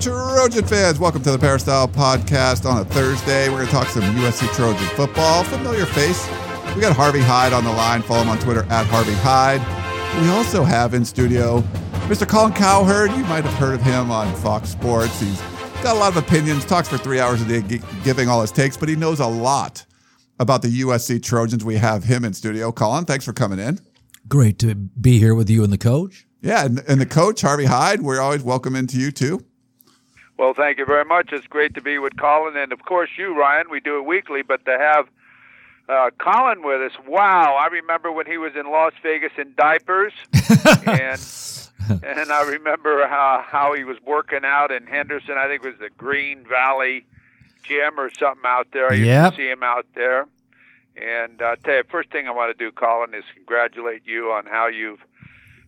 Trojan fans. Welcome to the Peristyle Podcast on a Thursday. We're going to talk some USC Trojan football. Familiar face. We got Harvey Hyde on the line. Follow him on Twitter at Harvey Hyde. We also have in studio Mr. Colin Cowherd. You might have heard of him on Fox Sports. He's got a lot of opinions, talks for three hours a day, giving all his takes, but he knows a lot about the USC Trojans. We have him in studio. Colin, thanks for coming in. Great to be here with you and the coach. Yeah, and, and the coach, Harvey Hyde, we're always welcome into you too. Well, thank you very much. It's great to be with Colin, and of course you, Ryan. We do it weekly, but to have uh, Colin with us, wow! I remember when he was in Las Vegas in diapers, and and I remember how how he was working out in Henderson. I think it was the Green Valley Gym or something out there. You yep. see him out there. And uh, tell you, first thing I want to do, Colin, is congratulate you on how you've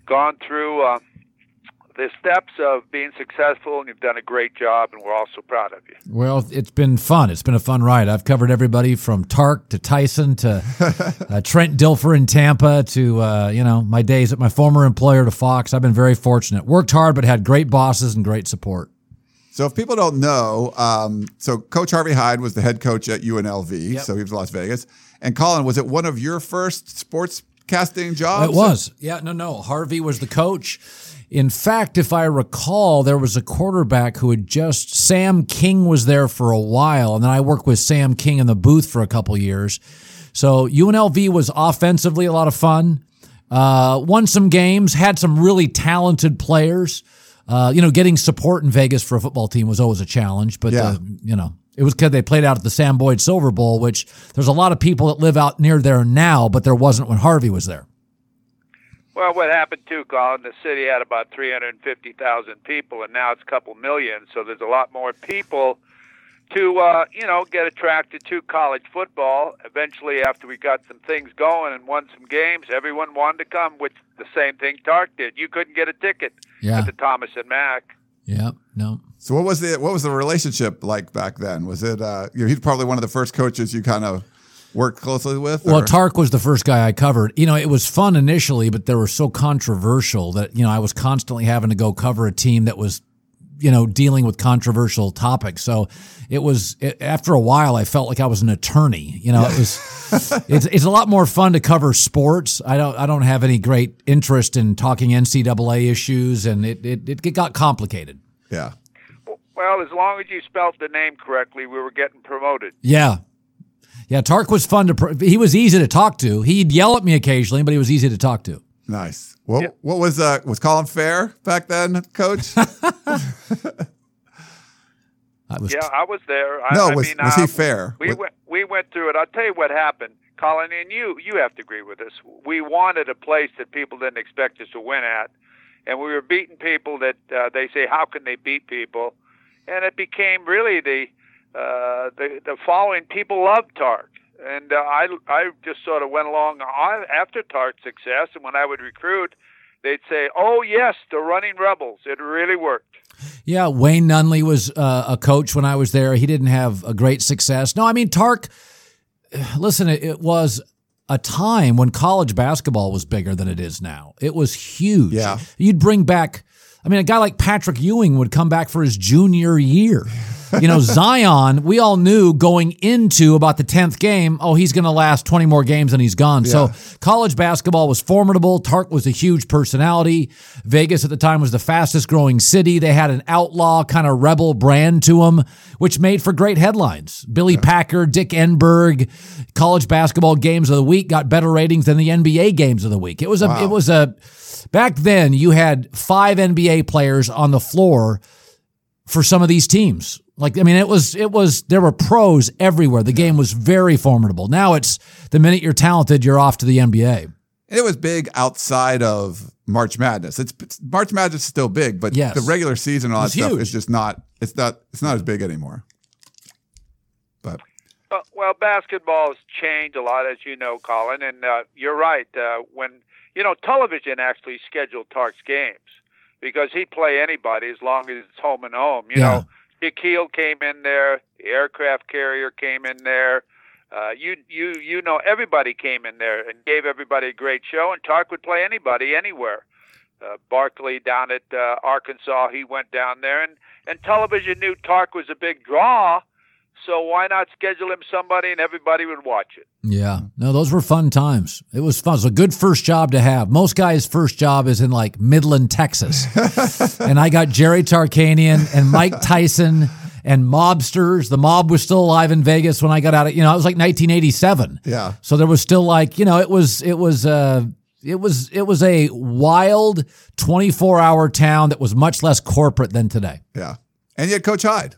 gone through uh, the steps of being successful, and you've done a great job, and we're all so proud of you. Well, it's been fun. It's been a fun ride. I've covered everybody from Tark to Tyson to uh, Trent Dilfer in Tampa to uh, you know my days at my former employer to Fox. I've been very fortunate. Worked hard, but had great bosses and great support. So, if people don't know, um, so Coach Harvey Hyde was the head coach at UNLV, yep. so he was in Las Vegas. And Colin, was it one of your first sports casting jobs? It was. Yeah, no, no. Harvey was the coach. In fact, if I recall, there was a quarterback who had just Sam King was there for a while, and then I worked with Sam King in the booth for a couple years. So UNLV was offensively a lot of fun. Uh, won some games, had some really talented players. Uh, you know, getting support in Vegas for a football team was always a challenge, but yeah. uh, you know, it was because they played out at the Sam Boyd Silver Bowl, which there's a lot of people that live out near there now, but there wasn't when Harvey was there. Well, what happened too, Colin? The city had about 350,000 people, and now it's a couple million. So there's a lot more people to, uh, you know, get attracted to college football. Eventually, after we got some things going and won some games, everyone wanted to come. Which the same thing Tark did. You couldn't get a ticket yeah. at the Thomas and Mack. Yeah, no. So what was the what was the relationship like back then? Was it uh, you know, he's probably one of the first coaches you kind of worked closely with? Or? Well, Tark was the first guy I covered. You know, it was fun initially, but they were so controversial that you know I was constantly having to go cover a team that was you know dealing with controversial topics. So it was it, after a while I felt like I was an attorney. You know, it was it's it's a lot more fun to cover sports. I don't I don't have any great interest in talking NCAA issues, and it it, it got complicated. Yeah. Well, as long as you spelt the name correctly, we were getting promoted. Yeah. Yeah, Tark was fun to. He was easy to talk to. He'd yell at me occasionally, but he was easy to talk to. Nice. What yep. what was uh was Colin fair back then, Coach? I was yeah, I was there. No, I, was, I mean, was he fair? We what? went we went through it. I'll tell you what happened, Colin, and you you have to agree with this. We wanted a place that people didn't expect us to win at, and we were beating people that uh, they say, how can they beat people? And it became really the uh, the the following. People loved Tark, and uh, I I just sort of went along on, after Tark's success. And when I would recruit, they'd say, "Oh yes, the Running Rebels." It really worked. Yeah, Wayne Nunley was uh, a coach when I was there. He didn't have a great success. No, I mean Tark. Listen, it, it was a time when college basketball was bigger than it is now. It was huge. Yeah. You'd bring back, I mean, a guy like Patrick Ewing would come back for his junior year. You know, Zion, we all knew going into about the 10th game, oh, he's going to last 20 more games and he's gone. Yeah. So college basketball was formidable. Tark was a huge personality. Vegas at the time was the fastest growing city. They had an outlaw kind of rebel brand to them, which made for great headlines. Billy yeah. Packer, Dick Enberg, college basketball games of the week got better ratings than the NBA games of the week. It was a, wow. it was a, back then you had five NBA players on the floor for some of these teams. Like I mean, it was it was there were pros everywhere. The game was very formidable. Now it's the minute you're talented, you're off to the NBA. It was big outside of March Madness. It's, it's March Madness is still big, but Yes. the regular season and all that It's stuff huge. is just not. It's not. It's not as big anymore. But Uh, well, basketball has changed a lot, as you know, Colin, and uh, you're right. Uh, when you know television actually scheduled Tark's games because he'd play anybody as long as it's home and home. You Yeah. know, Shaquille came in there, the aircraft carrier came in there. Uh, you you you know everybody came in there and gave everybody a great show, and Tark would play anybody anywhere. Uh, Barkley down at uh, Arkansas, he went down there, and and television knew Tark was a big draw. So why not schedule him somebody and everybody would watch it? Yeah. No, those were fun times. It was fun. It was a good first job to have. Most guys' first job is in like Midland, Texas. and I got Jerry Tarkanian and Mike Tyson and mobsters. The mob was still alive in Vegas when I got out of, you know, it was like 1987. yeah, So there was still like, you know, it was, it was, uh, it was, it was a wild 24 hour town that was much less corporate than today. yeah, and yet Coach Hyde.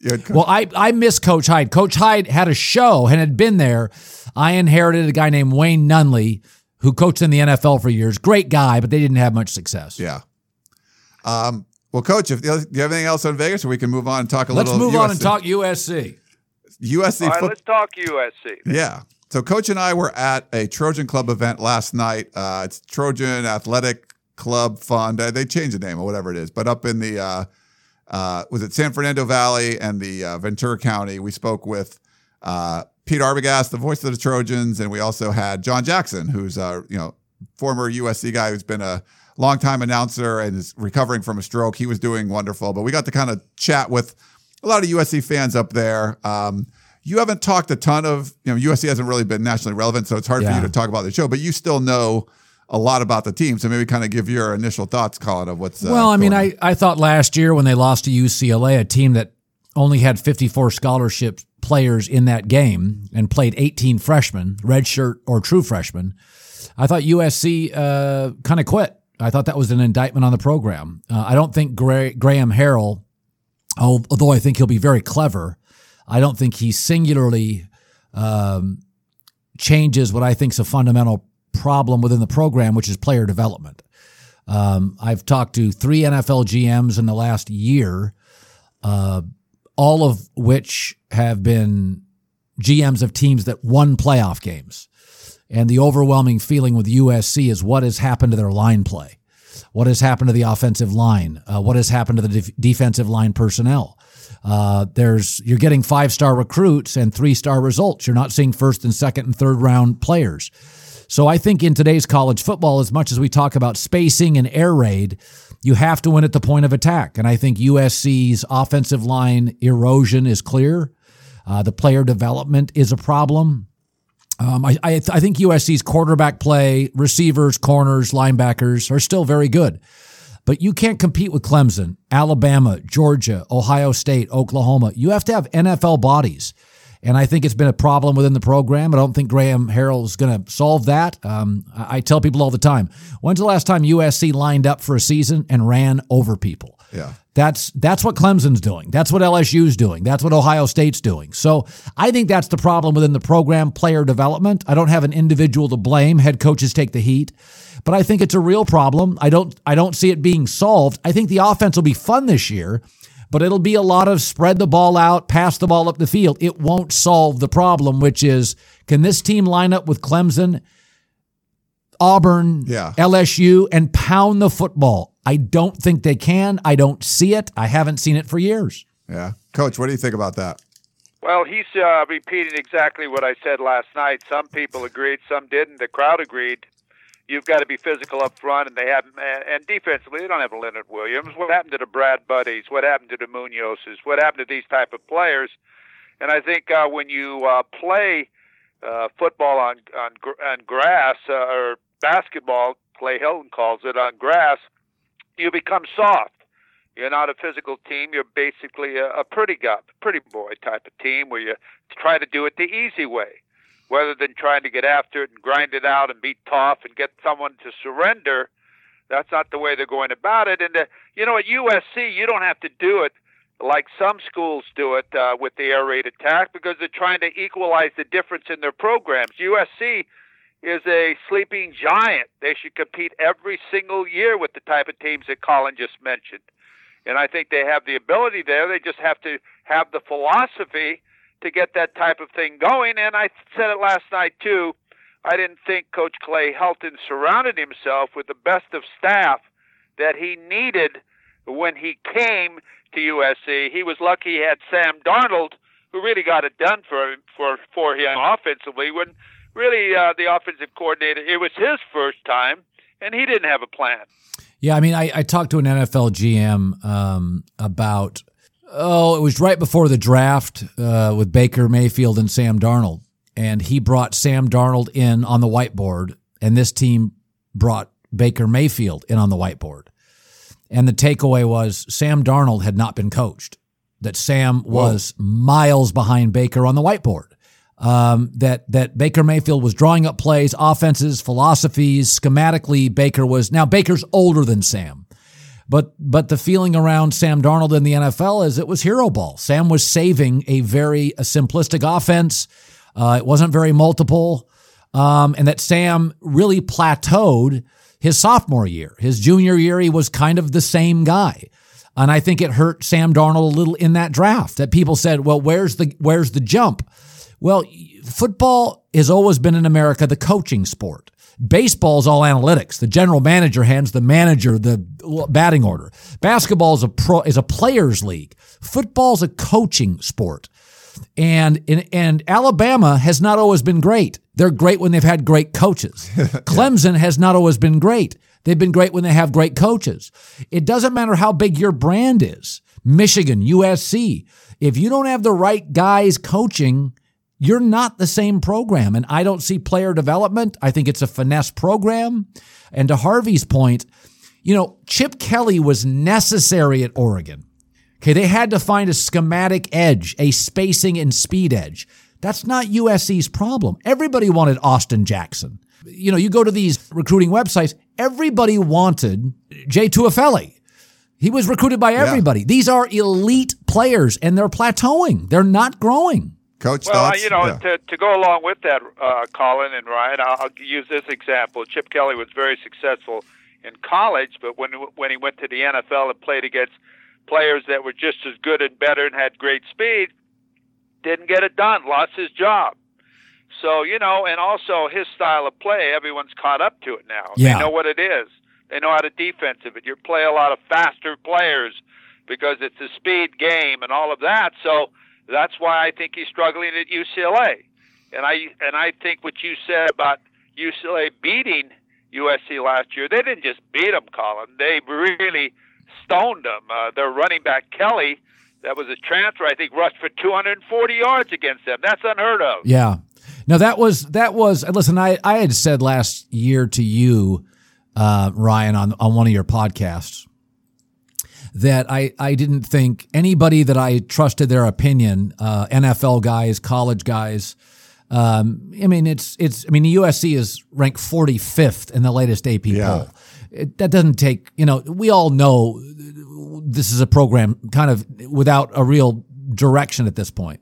You had Coach, Well, I, I miss Coach Hyde. Coach Hyde had a show and had been there. I inherited a guy named Wayne Nunley who coached in the NFL for years. Great guy, but they didn't have much success. yeah. Um. Well, Coach, if do you have anything else on Vegas, or we can move on and talk a little Let's little. move on and talk USC. USC All right, football. let's talk USC. Yeah. So Coach and I were at a Trojan Club event last night. Uh, it's Trojan Athletic Club Fund. Uh, they changed the name or whatever it is, but up in the uh, uh, was it San Fernando Valley and the uh, Ventura County. We spoke with uh, Pete Arbogast, the voice of the Trojans, and we also had John Jackson, who's a you know former USC guy who's been a longtime announcer and is recovering from a stroke. He was doing wonderful, but we got to kind of chat with a lot of USC fans up there. Um, you haven't talked a ton of, you know, USC hasn't really been nationally relevant, so it's hard for you to talk about the show, but you still know a lot about the team. So maybe kind of give your initial thoughts, Colin, of what's. Uh, well, I mean, I, I thought last year when they lost to UCLA, a team that only had 54 scholarship players in that game and played 18 freshmen, redshirt or true freshmen, I thought USC uh, kind of quit. I thought that was an indictment on the program. Uh, I don't think Gra- Graham Harrell, although I think he'll be very clever, I don't think he singularly um, changes what I think is a fundamental problem within the program, which is player development. Um, I've talked to three NFL GMs in the last year, uh, all of which have been GMs of teams that won playoff games. And the overwhelming feeling with USC is what has happened to their line play, what has happened to the offensive line, uh, what has happened to the def- defensive line personnel. Uh, there's you're getting five star recruits and three star results. You're not seeing first and second and third round players. So I think in today's college football, as much as we talk about spacing and air raid, you have to win at the point of attack. And I think USC's offensive line erosion is clear. Uh, the player development is a problem. Um, I, I, I think USC's quarterback play, receivers, corners, linebackers are still very good. But you can't compete with Clemson, Alabama, Georgia, Ohio State, Oklahoma. You have to have NFL bodies. And I think it's been a problem within the program. I don't think Graham Harrell is going to solve that. Um, I, I tell people all the time when's the last time USC lined up for a season and ran over people? Yeah. That's that's what Clemson's doing. That's what LSU's doing. That's what Ohio State's doing. So I think that's the problem within the program player development. I don't have an individual to blame. Head coaches take the heat. But I think it's a real problem. I don't I don't see it being solved. I think the offense will be fun this year, but it'll be a lot of spread the ball out, pass the ball up the field. It won't solve the problem, which is can this team line up with Clemson, Auburn, Yeah. LSU, and pound the football? I don't think they can. I don't see it. I haven't seen it for years. Yeah. Coach, what do you think about that? Well, he's uh, repeating exactly what I said last night. Some people agreed, some didn't. The crowd agreed. You've got to be physical up front, and they have, and defensively, they don't have a Leonard Williams. What happened to the Brad Buddes? What happened to the Munozes? What happened to these type of players? And I think uh, when you uh, play uh, football on on on grass uh, or basketball, Clay Helton calls it on grass, you become soft. You're not a physical team. You're basically a, a pretty guy, pretty boy type of team where you try to do it the easy way, rather than trying to get after it and grind it out and be tough and get someone to surrender. That's not the way they're going about it. And uh, you know, at USC, you don't have to do it like some schools do it uh, with the air raid attack because they're trying to equalize the difference in their programs. USC is a sleeping giant. They should compete every single year with the type of teams that Colin just mentioned. And I think they have the ability there. They just have to have the philosophy to get that type of thing going. And I said it last night, too. I didn't think Coach Clay Helton surrounded himself with the best of staff that he needed when he came to USC. He was lucky he had Sam Darnold, who really got it done for him, for for him offensively. When really uh, the offensive coordinator, it was his first time, and he didn't have a plan. Yeah, I mean, I, I talked to an NFL GM um, about oh, it was right before the draft uh, with Baker Mayfield and Sam Darnold, and he brought Sam Darnold in on the whiteboard, and this team brought Baker Mayfield in on the whiteboard. And the takeaway was Sam Darnold had not been coached, that Sam was Whoa. miles behind Baker on the whiteboard. Um, that that Baker Mayfield was drawing up plays, offenses, philosophies, schematically. Baker was now Baker's older than Sam, but but the feeling around Sam Darnold in the NFL is it was hero ball. Sam was saving a very a simplistic offense. Uh, it wasn't very multiple, um, and that Sam really plateaued his sophomore year. His junior year, he was kind of the same guy. And I think it hurt Sam Darnold a little in that draft that people said, well, where's the, where's the jump? Well, football has always been in America the coaching sport. Baseball is all analytics. The general manager hands the manager the batting order. Basketball is a pro, is a players league. Football is a coaching sport. And, and Alabama has not always been great. They're great when they've had great coaches. Clemson has not always been great. They've been great when they have great coaches. It doesn't matter how big your brand is. Michigan, USC. If you don't have the right guys coaching, you're not the same program. And I don't see player development. I think it's a finesse program. And to Harvey's point, you know, Chip Kelly was necessary at Oregon. Okay, they had to find a schematic edge, a spacing and speed edge. That's not USC's problem. Everybody wanted Austin Jackson. You know, you go to these recruiting websites, everybody wanted Jay Tufele. He was recruited by everybody. Yeah. These are elite players and they're plateauing. They're not growing. Coach, well, thoughts? you know, yeah. to, to go along with that, uh, Colin and Ryan, I'll, I'll use this example. Chip Kelly was very successful in college, but when when he went to the NFL and played against players that were just as good and better and had great speed, didn't get it done, lost his job. So, you know, and also his style of play, everyone's caught up to it now. Yeah. They know what it is. They know how to defensive it. You play a lot of faster players because it's a speed game and all of that. So that's why I think he's struggling at UCLA. And I and I think what you said about UCLA beating USC last year, they didn't just beat them, Colin. They really stoned them. Uh, their running back Kelley that was a transfer, I think, rushed for 240 yards against them. That's unheard of. Yeah. Now that was that was listen. I I had said last year to you, uh, Ryan, on on one of your podcasts that I I didn't think anybody that I trusted their opinion, uh, NFL guys, college guys. Um, I mean, it's it's. I mean, the USC is ranked 45th in the latest AP yeah. poll. It, that doesn't take. You know, we all know this is a program kind of without a real direction at this point.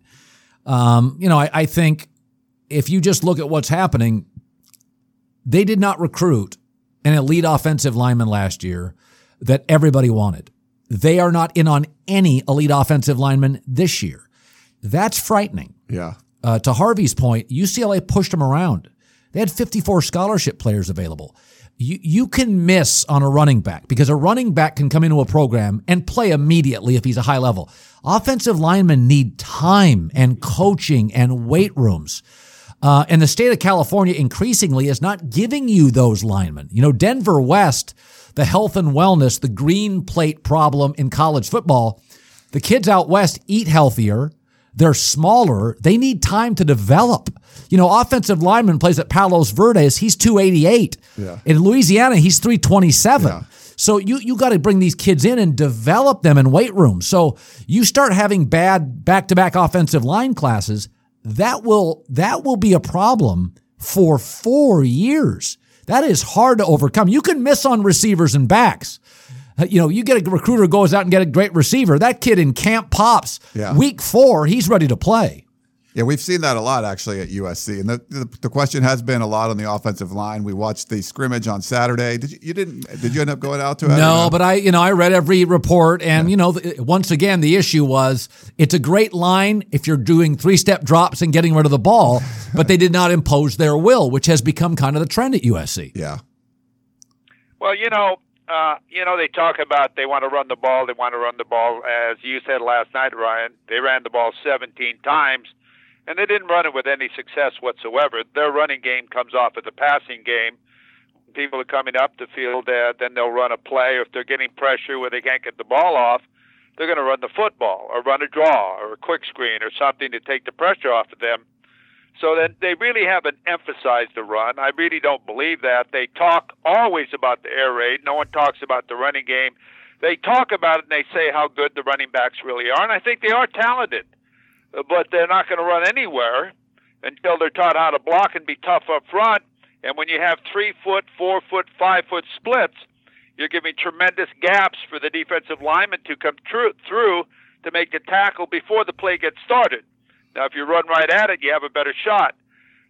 Um, you know, I, I think if you just look at what's happening, they did not recruit an elite offensive lineman last year that everybody wanted. They are not in on any elite offensive lineman this year. That's frightening. Yeah. Uh, to Harvey's point, UCLA pushed them around. They had 54 scholarship players available you, you can miss on a running back because a running back can come into a program and play immediately if he's a high level. Offensive linemen need time and coaching and weight rooms. Uh, and the state of California increasingly is not giving you those linemen. You know, Denver West, the health and wellness, the green plate problem in college football, the kids out west eat healthier. They're smaller. They need time to develop. You know, offensive lineman plays at Palos Verdes. He's 288. Yeah. In Louisiana, he's 327. Yeah. So you you got to bring these kids in and develop them in weight rooms. So you start having bad back-to-back offensive line classes, that will that will be a problem for 4 years. That is hard to overcome. You can miss on receivers and backs. Uh, you know, you get a recruiter goes out and get a great receiver. That kid in camp pops. Yeah. Week 4, he's ready to play. Yeah, we've seen that a lot actually at USC, and the, the, the question has been a lot on the offensive line. We watched the scrimmage on Saturday. Did you, you didn't? Did you end up going out to it? No, but I, you know, I read every report, and yeah. you know, once again, the issue was it's a great line if you're doing three step drops and getting rid of the ball, but they did not impose their will, which has become kind of the trend at USC. Yeah. Well, you know, uh, you know, they talk about they want to run the ball. They want to run the ball. As you said last night, Ryan, they ran the ball 17 times, and they didn't run it with any success whatsoever. Their running game comes off of the passing game. People are coming up the field, uh, then they'll run a play. If they're getting pressure where they can't get the ball off, they're going to run the football or run a draw or a quick screen or something to take the pressure off of them. So that they really haven't emphasized the run. I really don't believe that. They talk always about the air raid. No one talks about the running game. They talk about it and they say how good the running backs really are, and I think they are talented. But they're not going to run anywhere until they're taught how to block and be tough up front. And when you have three foot, four foot, five foot splits, you're giving tremendous gaps for the defensive lineman to come through to make the tackle before the play gets started. Now, if you run right at it, you have a better shot.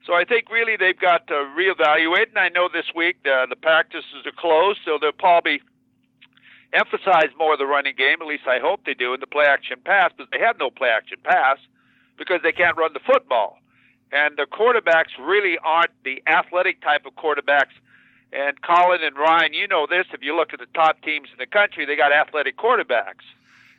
So I think really they've got to reevaluate. And I know this week the, the practices are closed, so they'll probably emphasize more the running game. At least I hope they do in the play action pass, but they have no play action pass because they can't run the football. And the quarterbacks really aren't the athletic type of quarterbacks. And Colin and Ryan, you know this. If you look at the top teams in the country, they got athletic quarterbacks.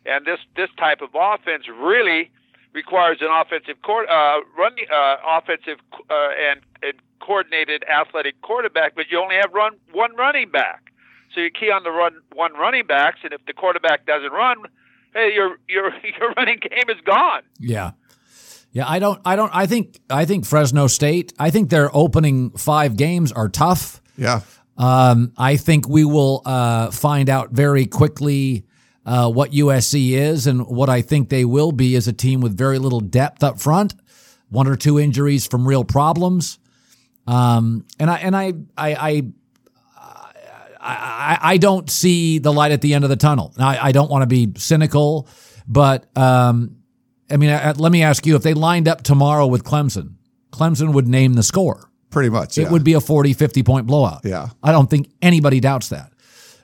And this this type of offense really requires an offensive uh, run, uh, offensive uh, and, and coordinated athletic quarterback, but you only have run one running back. So you key on the run one running backs, and if the quarterback doesn't run, hey, your your your running game is gone. Yeah. Yeah, I don't I don't I think I think Fresno State, I think their opening 5 games are tough. Yeah. Um, I think we will uh, find out very quickly uh, what USC is and what I think they will be is a team with very little depth up front, one or two injuries from real problems. Um, and I, and I, I, I, I, I don't see the light at the end of the tunnel. Now, I, I don't want to be cynical, but, um, I mean, I, let me ask you, if they lined up tomorrow with Clemson, Clemson would name the score. Pretty much. Yeah. It would be a 40, 50 point blowout. Yeah. I don't think anybody doubts that.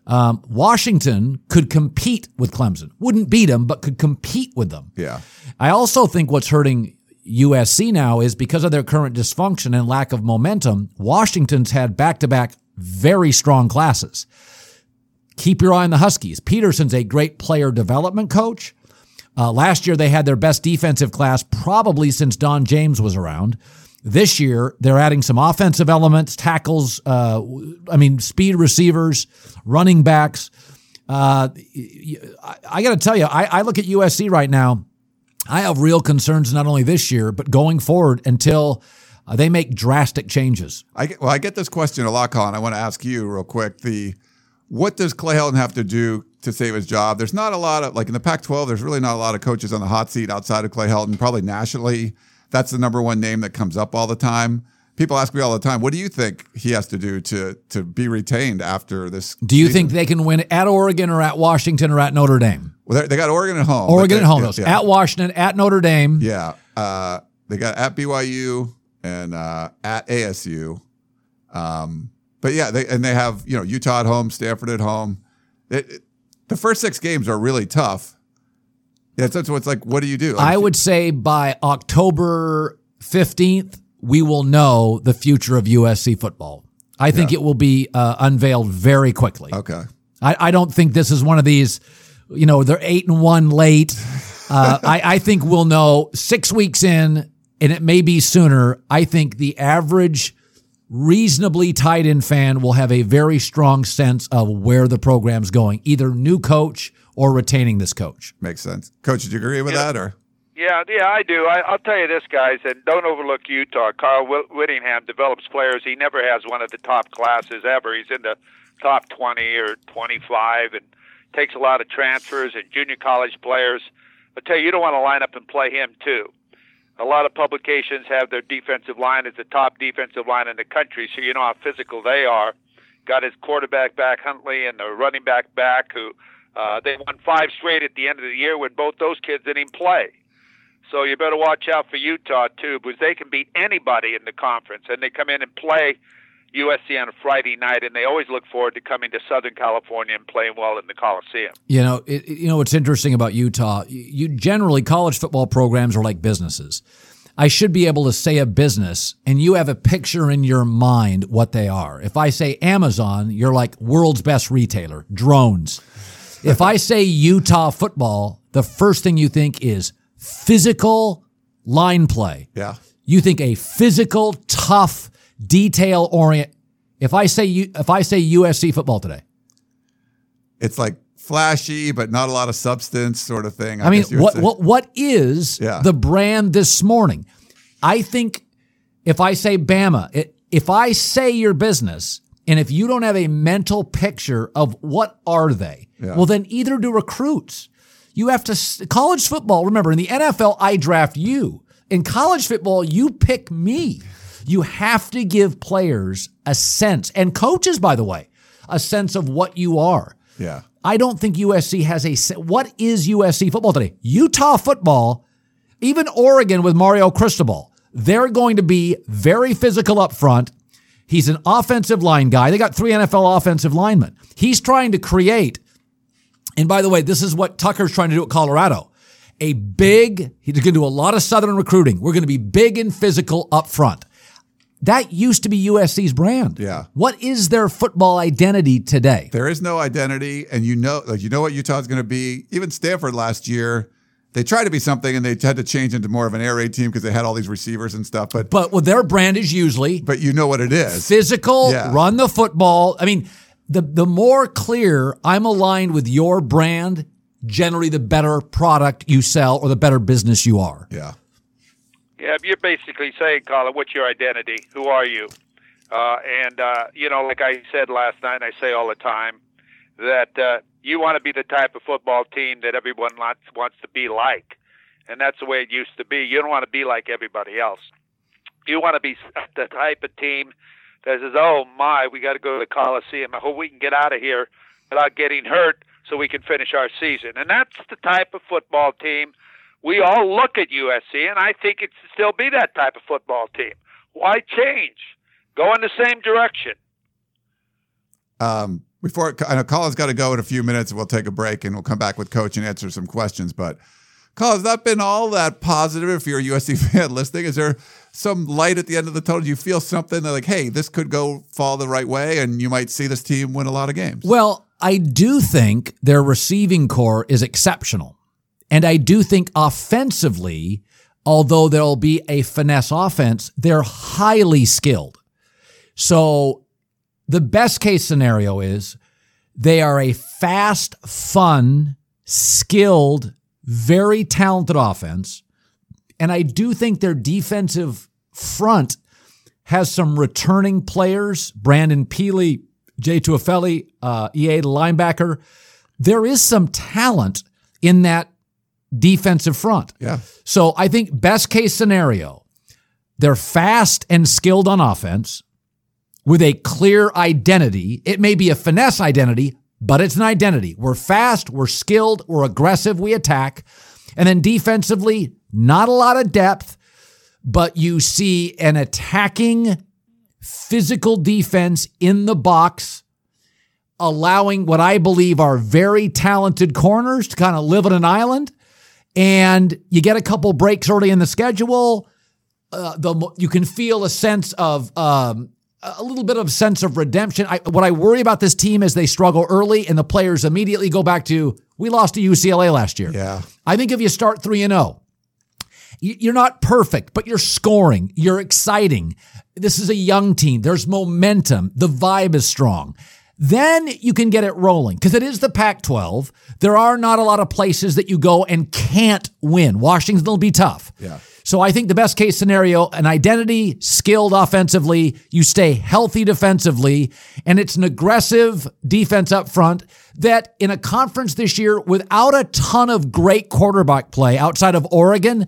Um, Washington could compete with Clemson. Wouldn't beat them, but could compete with them. Yeah. I also think what's hurting USC now is because of their current dysfunction and lack of momentum, Washington's had back to back very strong classes. Keep your eye on the Huskies. Petersen's a great player development coach. Uh, last year, they had their best defensive class probably since Don James was around. This year, they're adding some offensive elements, tackles, uh, I mean, speed receivers, running backs. Uh, I, I got to tell you, I, I look at USC right now. I have real concerns not only this year, but going forward until uh, they make drastic changes. I get, well, I get this question a lot, Colin. I want to ask you real quick. The what does Clay Helton have to do to save his job? There's not a lot of like in the Pac-12. There's really not a lot of coaches on the hot seat outside of Clay Helton. Probably nationally, that's the number one name that comes up all the time. People ask me all the time, what do you think he has to do to to be retained after this? Do you season? think they can win at Oregon or at Washington or at Notre Dame? Well, they got Oregon at home. Oregon at home. Yeah, yeah. At Washington, at Notre Dame. Yeah. Uh, they got at BYU and uh, at ASU. Um, but yeah, they and they have you know Utah at home, Stanford at home. It, it, the first six games are really tough. Yeah, so it's like, what do you do? I would say by October 15th, we will know the future of USC football. I think yeah. it will be uh, unveiled very quickly. Okay. I, I, don't think this is one of these, you know, they're eight and one late. Uh, I, I think we'll know six weeks in, and it may be sooner. I think the average reasonably tight end fan will have a very strong sense of where the program's going, either new coach or retaining this coach. Makes sense. Coach, did you agree with yeah. that or? Yeah, yeah, I do. I, will tell you this, guys, and don't overlook Utah. Kyle Whittingham develops players. He never has one of the top classes ever. He's in the top 20 or 25 and takes a lot of transfers and junior college players. I tell you, you don't want to line up and play him, too. A lot of publications have their defensive line as the top defensive line in the country, so you know how physical they are. Got his quarterback back, Huntley, and the running back back, who – uh, they won five straight at the end of the year when both those kids didn't even play. So you better watch out for Utah too, because they can beat anybody in the conference, and they come in and play USC on a Friday night, and they always look forward to coming to Southern California and playing well in the Coliseum. You know, it, you know what's interesting about Utah? You generally college football programs are like businesses. I should be able to say a business, and you have a picture in your mind what they are. If I say Amazon, you're like world's best retailer, drones. if I say Utah football, the first thing you think is physical line play. Yeah. You think a physical, tough, detail orient. If I say you, if I say USC football today, It's like flashy, but not a lot of substance, sort of thing. I mean, you would what what what is Yeah. the brand this morning? I think if I say Bama, it, if I say your business, and if you don't have a mental picture of what are they, Yeah. well, then either do recruits. You have to college football. Remember, in the NFL, I draft you. In college football, you pick me. You have to give players a sense, and coaches, by the way, a sense of what you are. Yeah. I don't think USC has a. What is USC football today? Utah football, even Oregon with Mario Cristobal, they're going to be very physical up front. He's an offensive line guy. They got three NFL offensive linemen. He's trying to create, and by the way, this is what Tucker's trying to do at Colorado. A big, he's going to do a lot of Southern recruiting. We're going to be big and physical up front. That used to be USC's brand. Yeah. What is their football identity today? There is no identity, and you know, like you know what Utah's going to be. Even Stanford last year, they tried to be something, and they had to change into more of an air raid team because they had all these receivers and stuff. But But well, their brand is usually but you know what it is. physical, Yeah. run the football. I mean, the the more clear I'm aligned with your brand, generally the better product you sell or the better business you are. Yeah. Yeah, you're basically saying, Colin, what's your identity? Who are you? Uh, and uh, you know, like I said last night, and I say all the time that uh, you want to be the type of football team that everyone wants wants to be like, and that's the way it used to be. You don't want to be like everybody else. You want to be the type of team that says, "Oh my, we got to go to the Coliseum. I hope we can get out of here without getting hurt, so we can finish our season." And that's the type of football team we all look at USC, and I think it should still be that type of football team. Why change? Go in the same direction. Um, before I know Colin's got to go in a few minutes, and we'll take a break and we'll come back with Coach and answer some questions. But Colin, has that been all that positive? If you're a USC fan listening, is there some light at the end of the tunnel? Do you feel something that like, hey, this could go fall the right way, and you might see this team win a lot of games? Well, I do think their receiving corps is exceptional. And I do think offensively, although there'll be a finesse offense, they're highly skilled. So the best case scenario is they are a fast, fun, skilled, very talented offense. And I do think their defensive front has some returning players. Brandon Pili, Jay Tufele, uh, EA linebacker. There is some talent in that defensive front. yeah. So I think best case scenario, they're fast and skilled on offense with a clear identity. It may be a finesse identity, but it's an identity. We're fast, we're skilled, we're aggressive, we attack. And then defensively, not a lot of depth, but you see an attacking physical defense in the box allowing what I believe are very talented corners to kind of live on an island and you get a couple breaks early in the schedule. Uh, the you can feel a sense of um, a little bit of sense of redemption. I, what I worry about this team is they struggle early, and the players immediately go back to we lost to UCLA last year. Yeah. I think if you start three and zero, you're not perfect, but you're scoring. You're exciting. This is a young team. There's momentum. The vibe is strong. Then you can get it rolling because it is the Pac 12. There are not a lot of places that you go and can't win. Washington will be tough. Yeah. So I think the best case scenario, an identity, skilled offensively, you stay healthy defensively, and it's an aggressive defense up front that in a conference this year without a ton of great quarterback play outside of Oregon,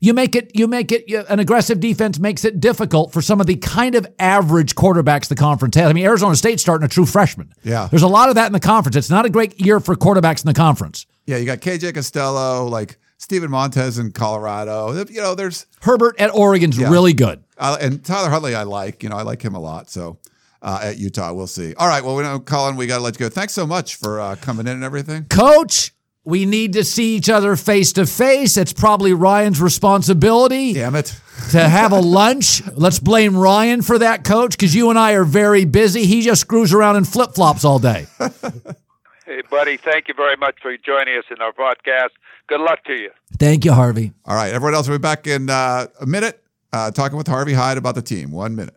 you make it you make it you- an aggressive defense makes it difficult for some of the kind of average quarterbacks the conference has. I mean, Arizona State's starting a true freshman. Yeah. There's a lot of that in the conference. It's not a great year for quarterbacks in the conference. Yeah, you got KJ Costello, like Steven Montez in Colorado. You know, there's Herbert at Oregon's Yeah. really good. uh, and Tyler Huntley. I like. You know, I like him a lot. So uh, at Utah, we'll see. All right. Well, we know Colin. We got to let you go. Thanks so much for uh, coming in and everything. Coach, we need to see each other face to face. It's probably Ryan's responsibility Damn it. to have a lunch. Let's blame Ryan for that, coach, because you and I are very busy. He just screws around in flip flops all day. Hey, buddy, thank you very much for joining us in our podcast. Good luck to you. Thank you, Harvey. All right. Everyone else we'll be back in uh, a minute uh, talking with Harvey Hyde about the team. One minute.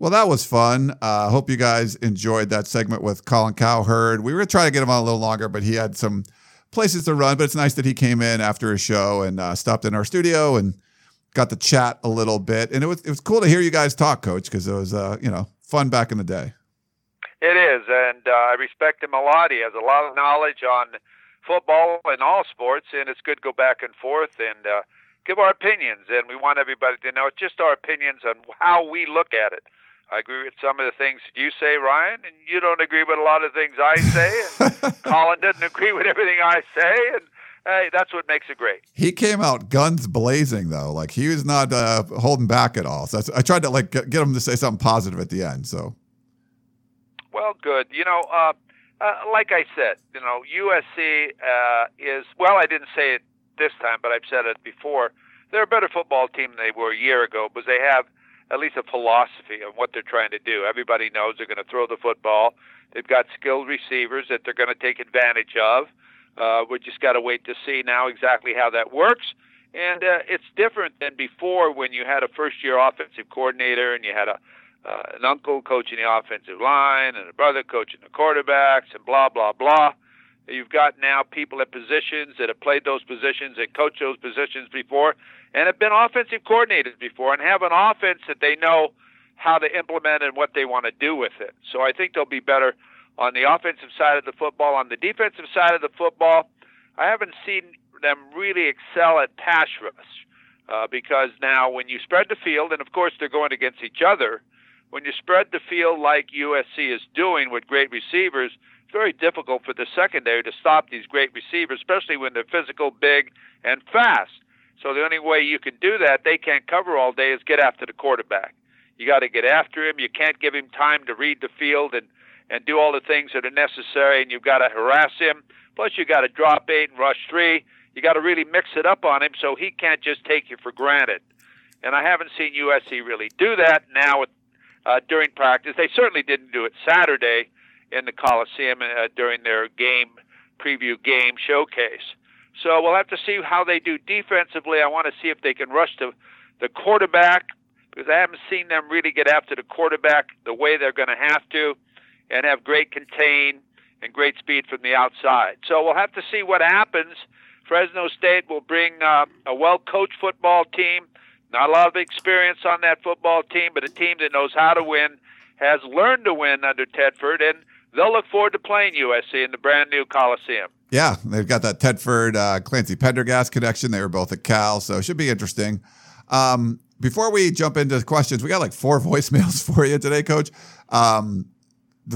Well, that was fun. Uh, hope you guys enjoyed that segment with Colin Cowherd. We were trying to get him on a little longer, but he had some places to run. But it's nice that he came in after a show and uh, stopped in our studio and got to chat a little bit. And it was it was cool to hear you guys talk, Coach, because it was uh, you know fun back in the day. It is, and uh, I respect him a lot. He has a lot of knowledge on football and all sports, and it's good to go back and forth and uh, give our opinions. And we want everybody to know it's just our opinions on how we look at it. I agree with some of the things that you say, Ryan, and you don't agree with a lot of things I say, and Colin doesn't agree with everything I say, and hey, that's what makes it great. He came out guns blazing though, like he was not uh, holding back at all. So that's, I tried to like get get him to say something positive at the end. So Well, good. You know, uh, uh, like I said, you know, USC uh, is well. I didn't say it this time, but I've said it before. They're a better football team than they were a year ago because they have at least a philosophy of what they're trying to do. Everybody knows they're going to throw the football. They've got skilled receivers that they're going to take advantage of. Uh, we just got to wait to see now exactly how that works. And uh, it's different than before when you had a first-year offensive coordinator and you had a uh, an uncle coaching the offensive line and a brother coaching the quarterbacks and blah blah blah. You've got now people at positions that have played those positions and coached those positions before and have been offensive coordinators before and have an offense that they know how to implement and what they want to do with it. So I think they'll be better on the offensive side of the football. On the defensive side of the football, I haven't seen them really excel at pass rush uh, because now when you spread the field, and of course they're going against each other, when you spread the field like USC is doing with great receivers, it's very difficult for the secondary to stop these great receivers, especially when they're physical, big, and fast. So the only way you can do that, they can't cover all day, is get after the quarterback. You got to get after him. You can't give him time to read the field and and do all the things that are necessary, and you've got to harass him. Plus, you got to drop eight and rush three. You got to really mix it up on him so he can't just take you for granted. And I haven't seen USC really do that now with, uh, during practice. They certainly didn't do it Saturday in the Coliseum uh, during their game preview game showcase. So we'll have to see how they do defensively. I want to see if they can rush the the quarterback because I haven't seen them really get after the quarterback the way they're going to have to and have great contain and great speed from the outside. So we'll have to see what happens. Fresno State will bring uh, a well coached football team. Not a lot of experience on that football team, but a team that knows how to win, has learned to win under Tedford, and they'll look forward to playing USC in the brand new Coliseum. Yeah, they've got that Tedford uh, Clancy Pendergast connection. They were both at Cal, so it should be interesting. Um, before we jump into questions, we got like four voicemails for you today, Coach. Um,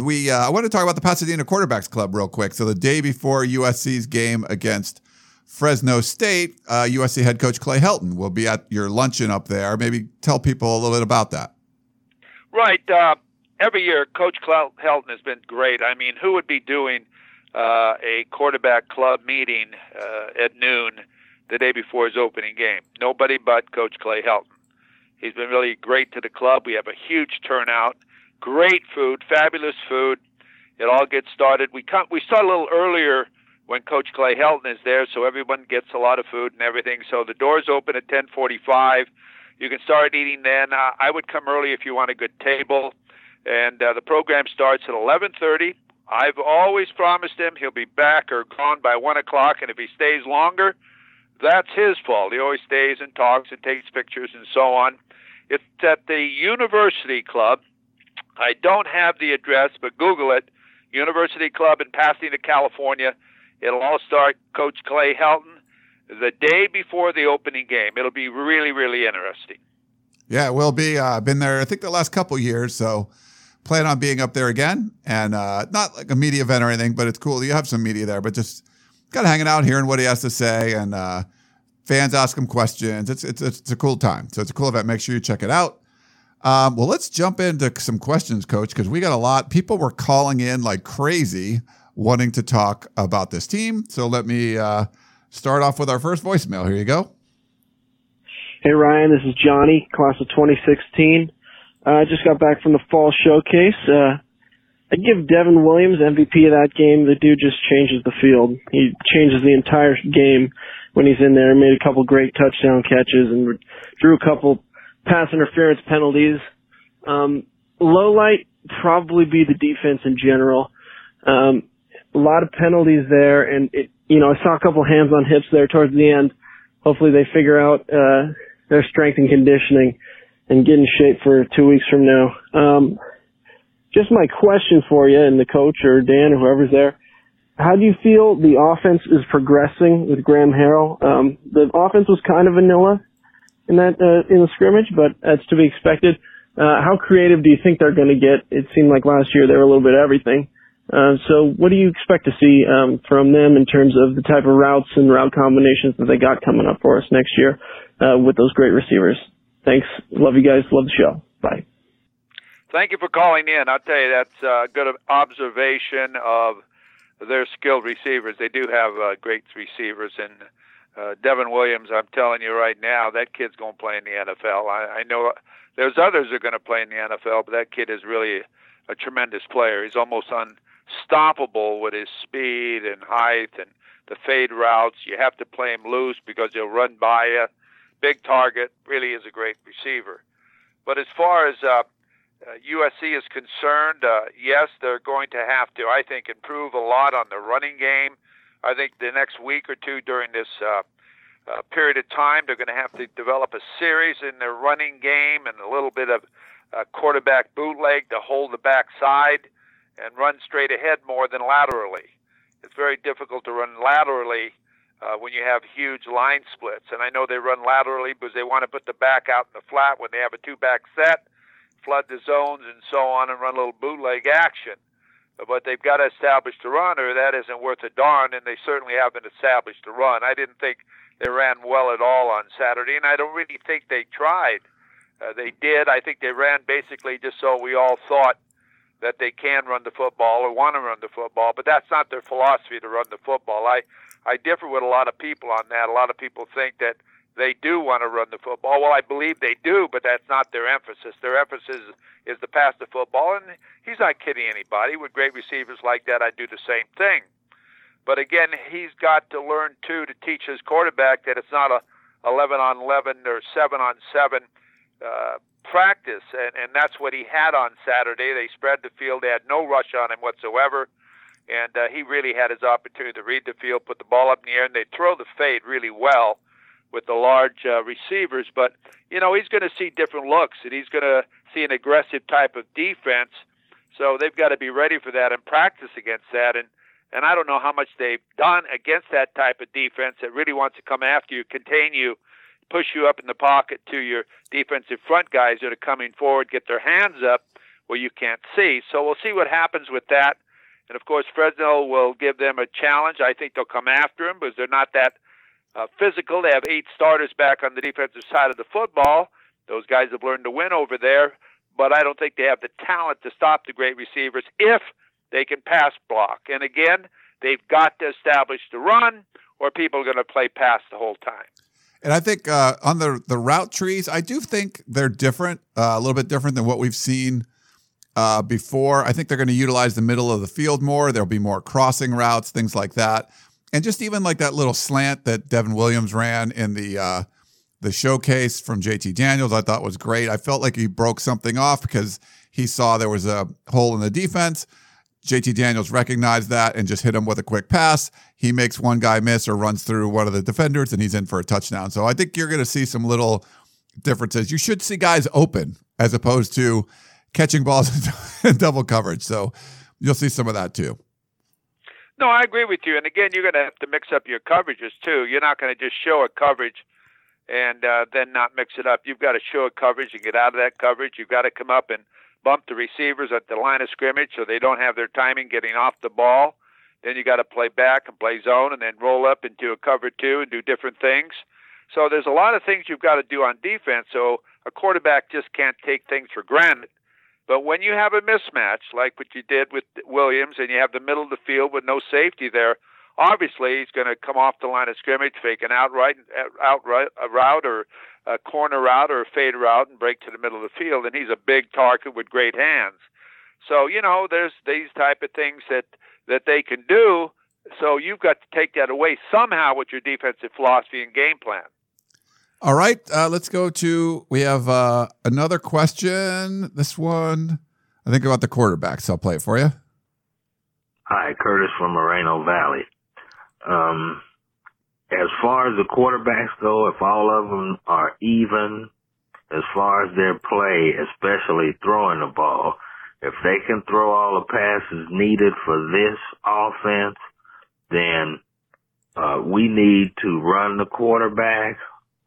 we uh, I want to talk about the Pasadena Quarterbacks Club real quick. So the day before USC's game against Fresno State, uh, USC head coach Clay Helton will be at your luncheon up there. Maybe tell people a little bit about that. Right. Uh, every year, Coach Helton has been great. I mean, who would be doing uh, a quarterback club meeting uh, at noon the day before his opening game? Nobody but Coach Clay Helton. He's been really great to the club. We have a huge turnout, great food, fabulous food. It all gets started. We come, we start a little earlier when Coach Clay Helton is there, so everyone gets a lot of food and everything. So the doors open at 10:45. You can start eating then. Uh, I would come early if you want a good table, and uh, the program starts at 11:30. I've always promised him he'll be back or gone by one o'clock, and if he stays longer, that's his fault. He always stays and talks and takes pictures and so on. It's at the University Club. I don't have the address, but Google it. University Club in Pasadena, California. It'll all start Coach Clay Helton the day before the opening game. It'll be really, really interesting. Yeah, it will be. Uh, I've been there, I think, the last couple years. So plan on being up there again. And uh, not like a media event or anything, but it's cool. You have some media there, but just kind of hanging out, hearing what he has to say. And uh, fans ask him questions. It's, it's, it's a cool time. So it's a cool event. Make sure you check it out. Um, well, let's jump into some questions, Coach, because we got a lot. People were calling in like crazy wanting to talk about this team. So let me uh, start off with our first voicemail. Here you go. Hey Ryan, this is Johnny, class of 2016. Uh, I just got back from the fall showcase. Uh, I give Devon Williams MVP of that game. The dude just changes the field. He changes the entire game when he's in there. Made a couple great touchdown catches and drew a couple pass interference penalties. Um, low light probably be the defense in general. Um, a lot of penalties there, and it, you know, I saw a couple hands on hips there towards the end. Hopefully, they figure out uh, their strength and conditioning and get in shape for two weeks from now. Um, just my question for you and the coach or Dan or whoever's there. How do you feel the offense is progressing with Graham Harrell? Um, the offense was kind of vanilla in that uh, in the scrimmage, but that's to be expected. Uh, how creative do you think they're going to get? It seemed like last year they were a little bit everything. Uh, so what do you expect to see um, from them in terms of the type of routes and route combinations that they got coming up for us next year uh, with those great receivers? Thanks. Love you guys. Love the show. Bye. Thank you for calling in. I'll tell you that's a good observation of their skilled receivers. They do have uh, great receivers, and uh, Devon Williams. I'm telling you right now, that kid's going to play in the NFL. I, I know there's others that are going to play in the NFL, but that kid is really a tremendous player. He's almost unstoppable with his speed and height and the fade routes. You have to play him loose because he'll run by you. Big target. Really is a great receiver. But as far as uh, uh, USC is concerned, uh, yes, they're going to have to, I think, improve a lot on the running game. I think the next week or two during this uh, uh, period of time, they're going to have to develop a series in their running game and a little bit of uh, quarterback bootleg to hold the backside and run straight ahead more than laterally. It's very difficult to run laterally uh, when you have huge line splits. And I know they run laterally because they want to put the back out in the flat when they have a two back set flood the zones and so on and run a little bootleg action. But they've got to establish the run, or that isn't worth a darn, and they certainly haven't established the run. I didn't think they ran well at all on Saturday, and I don't really think they tried. Uh, they did. I think they ran basically just so we all thought that they can run the football or want to run the football, but that's not their philosophy to run the football. I I differ with a lot of people on that. A lot of people think that they do want to run the football. Well, I believe they do, but that's not their emphasis. Their emphasis is to pass the football, and he's not kidding anybody. With great receivers like that, I do the same thing. But again, he's got to learn too to teach his quarterback that it's not a 11 on 11 or 7 on 7 uh, practice, and, and that's what he had on Saturday. They spread the field; they had no rush on him whatsoever, and uh, he really had his opportunity to read the field, put the ball up in the air, and they throw the fade really well with the large uh, receivers. But you know he's going to see different looks, and he's going to see an aggressive type of defense. So they've got to be ready for that and practice against that. And and I don't know how much they've done against that type of defense that really wants to come after you, contain you, push you up in the pocket to your defensive front guys that are coming forward, get their hands up where you can't see. So we'll see what happens with that. And of course, Fresno will give them a challenge. I think they'll come after them because they're not that uh, physical. They have eight starters back on the defensive side of the football. Those guys have learned to win over there, but I don't think they have the talent to stop the great receivers if they can pass block. And again, they've got to establish the run, or people are going to play pass the whole time. And I think uh, on the the route trees, I do think they're different, uh, a little bit different than what we've seen uh, before. I think they're going to utilize the middle of the field more. There'll be more crossing routes, things like that and just even like that little slant that Devon Williams ran in the uh, The showcase from JT Daniels I thought was great. I felt like he broke something off because he saw there was a hole in the defense. JT Daniels recognized that and just hit him with a quick pass. He makes one guy miss or runs through one of the defenders and he's in for a touchdown. So I think you're going to see some little differences. You should see guys open as opposed to catching balls in double coverage. So you'll see some of that too. No, I agree with you. And again, you're going to have to mix up your coverages too. You're not going to just show a coverage and uh, then not mix it up. You've got to show a coverage and get out of that coverage. You've got to come up and bump the receivers at the line of scrimmage so they don't have their timing getting off the ball. Then you got to play back and play zone and then roll up into a cover two and do different things. So there's a lot of things you've got to do on defense. So a quarterback just can't take things for granted. But when you have a mismatch like what you did with Williams and you have the middle of the field with no safety there, obviously he's going to come off the line of scrimmage, fake an outright a route or a corner route or a fade route and break to the middle of the field. And he's a big target with great hands. So you know, there's these type of things that that they can do. So you've got to take that away somehow with your defensive philosophy and game plan. All right, uh, let's go to. We have uh, another question. This one, I think about the quarterbacks. I'll play it for you. Hi, Curtis from Moreno Valley. Um, as far as the quarterbacks go, if all of them are even, as far as their play, especially throwing the ball, if they can throw all the passes needed for this offense, then uh, we need to run the quarterback,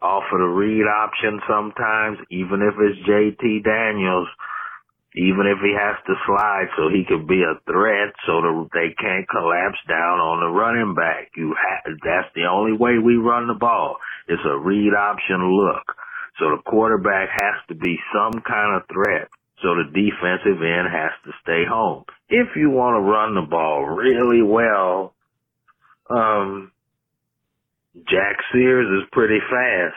offer the read option sometimes, even if it's JT Daniels even if he has to slide so he can be a threat so that they can't collapse down on the running back. You have, that's the only way we run the ball. It's a read option look. So the quarterback has to be some kind of threat. So the defensive end has to stay home. If you want to run the ball really well, um, Jack Sears is pretty fast.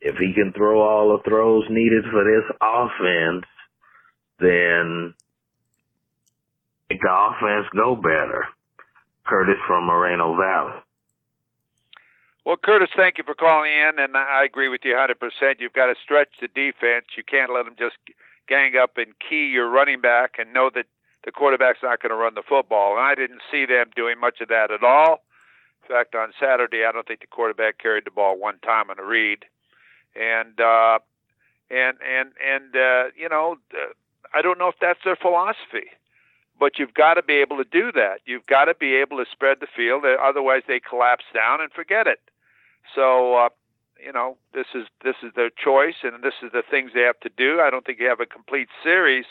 If he can throw all the throws needed for this offense, then make the offense go better. Curtis from Moreno Valley. Well, Curtis, thank you for calling in, and I agree with you 100%. You've got to stretch the defense. You can't let them just gang up and key your running back and know that the quarterback's not going to run the football. And I didn't see them doing much of that at all. In fact, on Saturday, I don't think the quarterback carried the ball one time on a read. And uh, and and and uh, you know, I don't know if that's their philosophy, but you've got to be able to do that. You've got to be able to spread the field, otherwise they collapse down and forget it. So, uh, you know, this is this is their choice, and this is the things they have to do. I don't think you have a complete series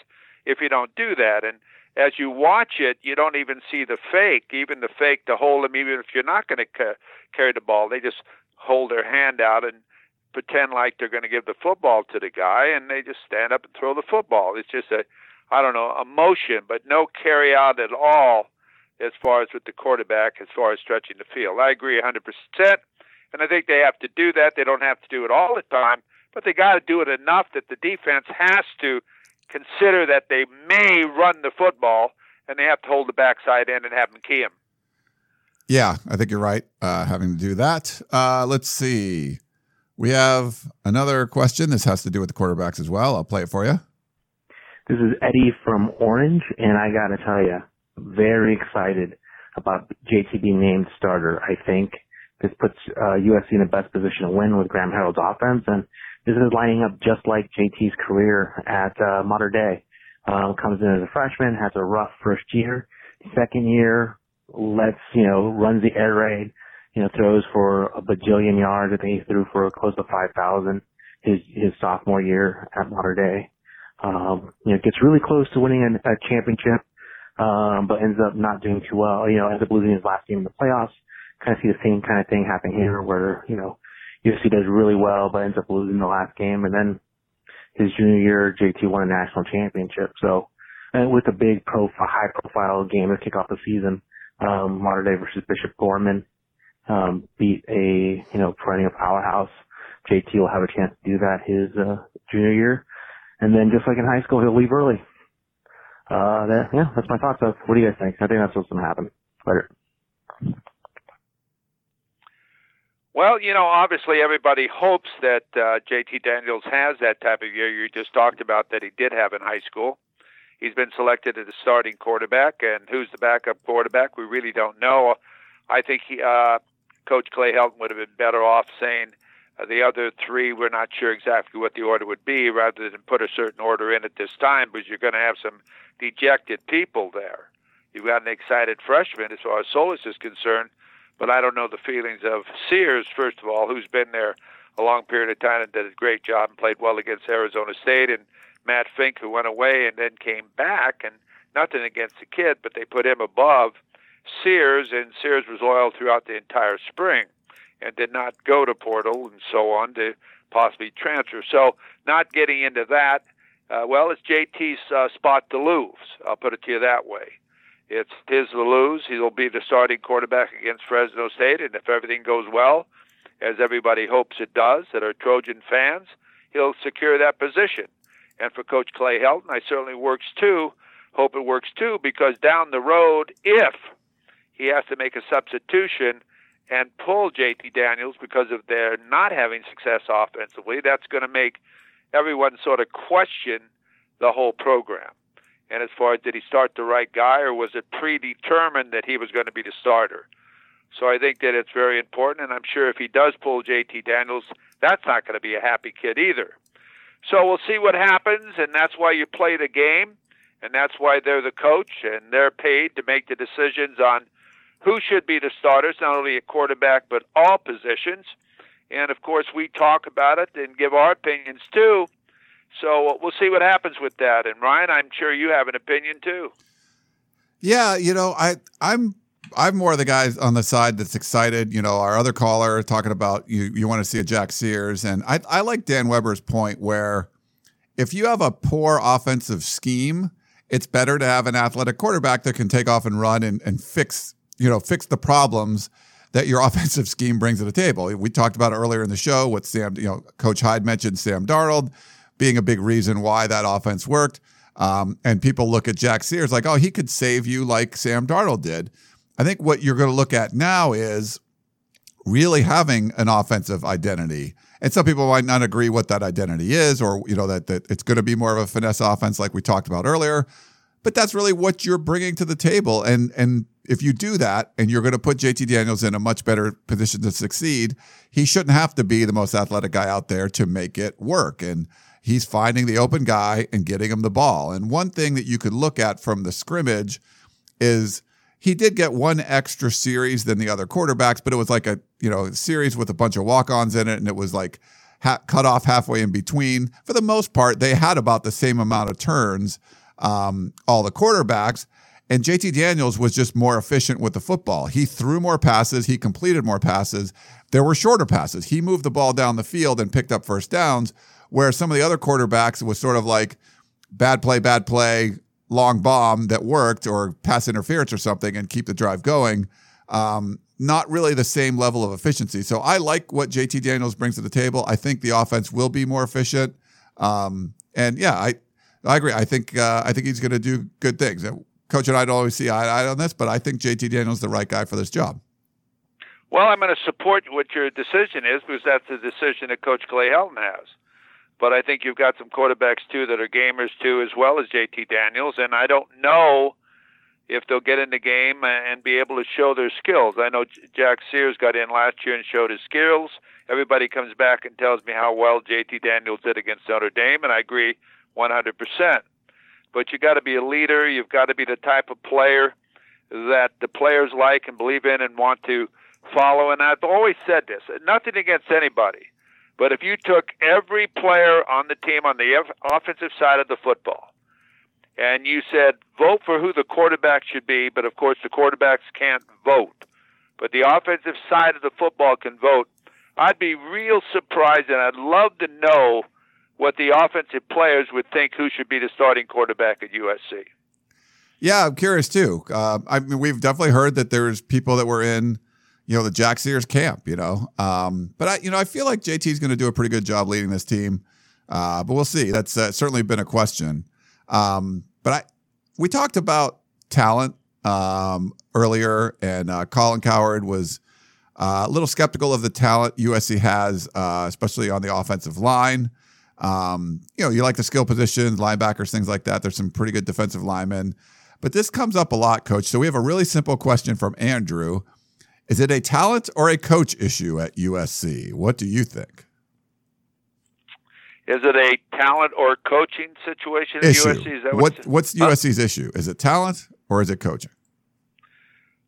if you don't do that. And as you watch it, you don't even see the fake, even the fake to hold them, even if you're not going to ca- carry the ball. They just hold their hand out and pretend like they're going to give the football to the guy, and they just stand up and throw the football. It's just a, I don't know, a motion, but no carry out at all as far as with the quarterback, as far as stretching the field. I agree 100%, and I think they have to do that. They don't have to do it all the time, but they got to do it enough that the defense has to consider that they may run the football, and they have to hold the backside end and have them key him. Yeah, I think you're right. Uh, having to do that. Uh, let's see. We have another question. This has to do with the quarterbacks as well. I'll play it for you. This is Eddie from Orange, and I got to tell you, very excited about JT being named starter. I think this puts uh, USC in the best position to win with Graham Harrell's offense, and this is lining up just like JT's career at uh, Mater Dei. Um, comes in as a freshman, has a rough first year. Second year, lets you know runs the air raid, you know, throws for a bajillion yards. I think he threw for close to 5,000 his, his sophomore year at Mater Dei. Um, you know, gets really close to winning a, a championship, um, but ends up not doing too well. You know, ends up losing his last game in the playoffs. Kind of see the same kind of thing happen here where, you know, USC does really well, but ends up losing the last game. And then his junior year, JT won a national championship. So, and with a big profile, high profile game to kick off the season, um, Mater Dei versus Bishop Gorman um, beat a you know perennial powerhouse. JT will have a chance to do that his uh, junior year, and then just like in high school, he'll leave early. Uh, that, yeah, that's my thoughts. Of, what do you guys think? I think that's what's going to happen. Later. Well, you know, obviously everybody hopes that uh, JT Daniels has that type of year you just talked about that he did have in high school. He's been selected as a starting quarterback, and who's the backup quarterback? We really don't know. I think he, uh, Coach Clay Helton would have been better off saying uh, the other three, we're not sure exactly what the order would be, rather than put a certain order in at this time, because you're going to have some dejected people there. You've got an excited freshman as far as Slovis is concerned, but I don't know the feelings of Sears, first of all, who's been there a long period of time and did a great job and played well against Arizona State, and Matt Fink, who went away and then came back, and nothing against the kid, but they put him above Sears, and Sears was loyal throughout the entire spring and did not go to Portal and so on to possibly transfer. So, not getting into that, uh, well, it's JT's uh, spot to lose. I'll put it to you that way. It's his to lose. He'll be the starting quarterback against Fresno State, and if everything goes well, as everybody hopes it does, that are Trojan fans, he'll secure that position. And for Coach Clay Helton, I certainly works too. Hope it works too, because down the road, if he has to make a substitution and pull JT Daniels because of their not having success offensively, that's going to make everyone sort of question the whole program. And as far as did he start the right guy or was it predetermined that he was going to be the starter? So I think that it's very important, and I'm sure if he does pull JT Daniels, that's not going to be a happy kid either. So we'll see what happens, and that's why you play the game, and that's why they're the coach, and they're paid to make the decisions on who should be the starters, not only at quarterback, but all positions. And of course, we talk about it and give our opinions too. So we'll see what happens with that. And Ryan, I'm sure you have an opinion too. Yeah, you know, I I'm I'm more of the guy on the side that's excited. You know, our other caller talking about you you want to see a Jack Sears, and I I like Dan Weber's point where if you have a poor offensive scheme, it's better to have an athletic quarterback that can take off and run and, and fix you know fix the problems that your offensive scheme brings to the table. We talked about earlier in the show. What Sam, you know, Coach Hyde mentioned Sam Darnold being a big reason why that offense worked. Um, and people look at Jack Sears like, oh, he could save you like Sam Darnold did. I think what you're going to look at now is really having an offensive identity. And some people might not agree what that identity is, or you know that that it's going to be more of a finesse offense, like we talked about earlier. But that's really what you're bringing to the table, and and if you do that, and you're going to put JT Daniels in a much better position to succeed, he shouldn't have to be the most athletic guy out there to make it work. And he's finding the open guy and getting him the ball. And one thing that you could look at from the scrimmage is he did get one extra series than the other quarterbacks, but it was like a you know series with a bunch of walk-ons in it, and it was like ha- cut off halfway in between. For the most part, they had about the same amount of turns, um, all the quarterbacks. And JT Daniels was just more efficient with the football. He threw more passes, he completed more passes. There were shorter passes. He moved the ball down the field and picked up first downs, where some of the other quarterbacks was sort of like bad play, bad play, long bomb that worked or pass interference or something and keep the drive going. Um, not really the same level of efficiency. So I like what JT Daniels brings to the table. I think the offense will be more efficient. Um, and yeah, I I agree. I think uh, I think he's going to do good things. Coach and I don't always see eye to eye on this, but I think JT Daniels is the right guy for this job. Well, I'm going to support what your decision is because that's the decision that Coach Clay Helton has. But I think you've got some quarterbacks too that are gamers too, as well as JT Daniels. And I don't know if they'll get in the game and be able to show their skills. I know Jack Sears got in last year and showed his skills. Everybody comes back and tells me how well JT Daniels did against Notre Dame, and I agree 100%. But you got to be a leader. You've got to be the type of player that the players like and believe in and want to follow. And I've always said this: nothing against anybody, but if you took every player on the team on the offensive side of the football, and you said vote for who the quarterback should be, but of course the quarterbacks can't vote, but the offensive side of the football can vote. I'd be real surprised, and I'd love to know what the offensive players would think who should be the starting quarterback at USC. Yeah, I'm curious too. Uh, I mean, we've definitely heard that there's people that were in you know, the Jack Sears camp, you know. Um, but I, you know, I feel like JT is going to do a pretty good job leading this team. Uh, but we'll see. That's uh, certainly been a question. Um, but I, we talked about talent um, earlier, and uh, Colin Cowherd was Uh, a little skeptical of the talent USC has, uh, especially on the offensive line. Um, you know, you like the skill positions, linebackers, things like that. There's some pretty good defensive linemen. But this comes up a lot, coach. So we have a really simple question from Andrew. Is it a talent or a coach issue at USC? What do you think? Is it a talent or coaching situation at issue. USC? Is that what, what's, what's USC's issue? Is it talent or is it coaching?